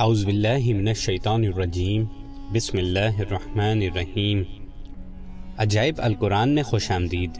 اعوذ باللہ من الشیطان الرجیم۔ بسم اللہ الرحمن الرحیم۔ عجائب القرآن میں خوش آمدید۔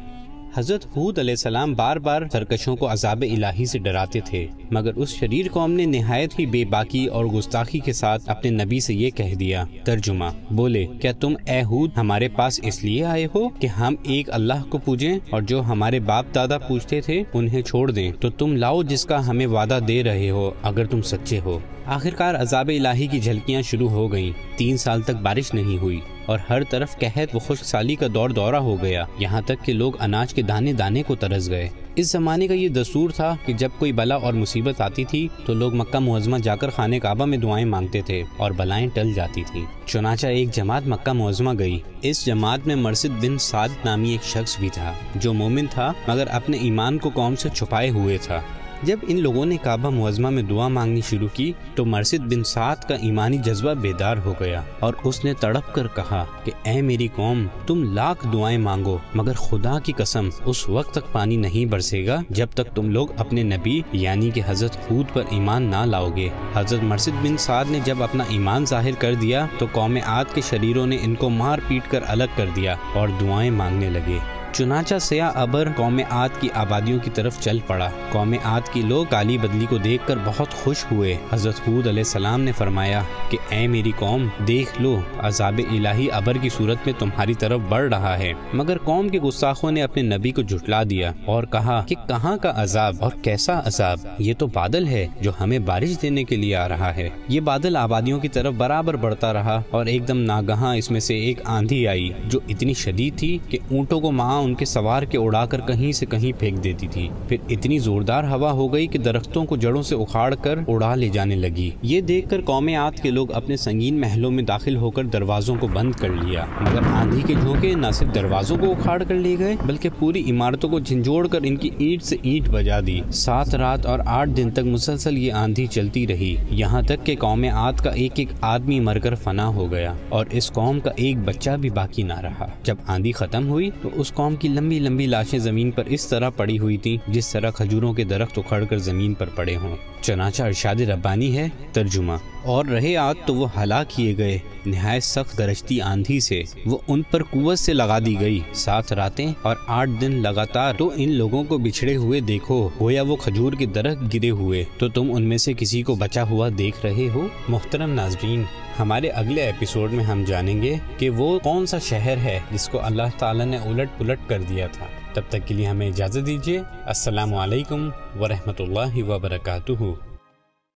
حضرت حود علیہ السلام بار بار سرکشوں کو عذاب الہی سے ڈراتے تھے، مگر اس شریر قوم نے نہایت ہی بے باکی اور گستاخی کے ساتھ اپنے نبی سے یہ کہہ دیا، ترجمہ، بولے، کیا تم اے حود ہمارے پاس اس لیے آئے ہو کہ ہم ایک اللہ کو پوجیں اور جو ہمارے باپ دادا پوچھتے تھے انہیں چھوڑ دیں؟ تو تم لاؤ جس کا ہمیں وعدہ دے رہے ہو، اگر تم سچے ہو۔ آخرکار عذاب الہی کی جھلکیاں شروع ہو گئیں۔ تین سال تک بارش نہیں ہوئی۔ اور ہر طرف قحط و خشک سالی کا دور دورہ ہو گیا، یہاں تک کہ لوگ اناج کے دانے دانے کو ترس گئے۔ اس زمانے کا یہ دستور تھا کہ جب کوئی بلا اور مصیبت آتی تھی، تو لوگ مکہ معظمہ جا کر خانے کعبہ میں دعائیں مانگتے تھے اور بلائیں ٹل جاتی تھیں۔ چنانچہ ایک جماعت مکہ معظمہ گئی۔ اس جماعت میں مرسد بن سعد نامی ایک شخص بھی تھا، جو مومن تھا مگر اپنے ایمان کو قوم سے چھپائے ہوئے تھا۔ جب ان لوگوں نے کعبہ معظمہ میں دعا مانگنی شروع کی تو مرسد بن سعد کا ایمانی جذبہ بیدار ہو گیا اور اس نے تڑپ کر کہا کہ اے میری قوم، تم لاکھ دعائیں مانگو، مگر خدا کی قسم اس وقت تک پانی نہیں برسے گا جب تک تم لوگ اپنے نبی یعنی کہ حضرت خود پر ایمان نہ لاؤ گے۔ حضرت مرسد بن سعد نے جب اپنا ایمان ظاہر کر دیا تو قوم عاد کے شریروں نے ان کو مار پیٹ کر الگ کر دیا اور دعائیں مانگنے لگے۔ چنانچہ سیاہ ابر قوم عاد کی آبادیوں کی طرف چل پڑا۔ قوم عاد کی لوگ کالی بدلی کو دیکھ کر بہت خوش ہوئے۔ حضرت حود علیہ السلام نے فرمایا کہ اے میری قوم، دیکھ لو، عذاب الہی ابر کی صورت میں تمہاری طرف بڑھ رہا ہے۔ مگر قوم کے گستاخوں نے اپنے نبی کو جھٹلا دیا اور کہا کہ کہاں کا عذاب اور کیسا عذاب؟ یہ تو بادل ہے جو ہمیں بارش دینے کے لیے آ رہا ہے۔ یہ بادل آبادیوں کی طرف برابر بڑھتا رہا اور ایک دم ناگہاں اس میں سے ایک آندھی آئی جو اتنی شدید تھی کہ اونٹوں کو ماں ان کے سوار کے اڑا کر کہیں سے کہیں پھینک دیتی تھی۔ پھر اتنی زوردار ہوا ہو گئی کہ درختوں کو جڑوں سے اکھاڑ کر اڑا لے جانے لگی۔ یہ دیکھ کر قوم آت کے لوگ اپنے سنگین محلوں میں داخل ہو کر دروازوں کو بند کر لیا۔ مگر آندھی کے جھونکے نہ صرف دروازوں کو اکھاڑ کر لے گئے، بلکہ پوری عمارتوں کو جھنجھوڑ کر ان کی اینٹ سے اینٹ بجا دی۔ سات رات اور آٹھ دن تک مسلسل یہ آندھی چلتی رہی۔ یہاں تک کہ قوم آت کا ایک ایک آدمی مر کر فنا ہو گیا اور اس قوم کا ایک بچہ بھی باقی نہ رہا۔ جب آندھی ختم ہوئی تو اس قوم کی لمبی لمبی لاشیں زمین پر اس طرح پڑی ہوئی تھی جس طرح کھجوروں کے درخت اکھڑ کر زمین پر پڑے ہوں۔ چنانچہ ارشاد ربانی ہے ترجمہ۔ اور رہے آت تو وہ ہلاک کیے گئے۔ نہایت سخت گرجتی آندھی سے وہ ان پر قوت سے لگا دی گئی۔ سات راتیں اور آٹھ دن لگاتار تو ان لوگوں کو بچھڑے ہوئے دیکھو۔ گویا وہ کھجور کے درخت گرے ہوئے۔ تو تم ان میں سے کسی کو بچا ہوا دیکھ رہے ہو؟ محترم ناظرین ہمارے اگلے ایپیسوڈ میں ہم جانیں گے کہ وہ کون سا شہر ہے جس کو اللہ تعالیٰ نے الٹ پلٹ کر دیا تھا۔ تب تک کے لیے ہمیں اجازت دیجیے السلام علیکم ورحمۃ اللہ وبرکاتہ۔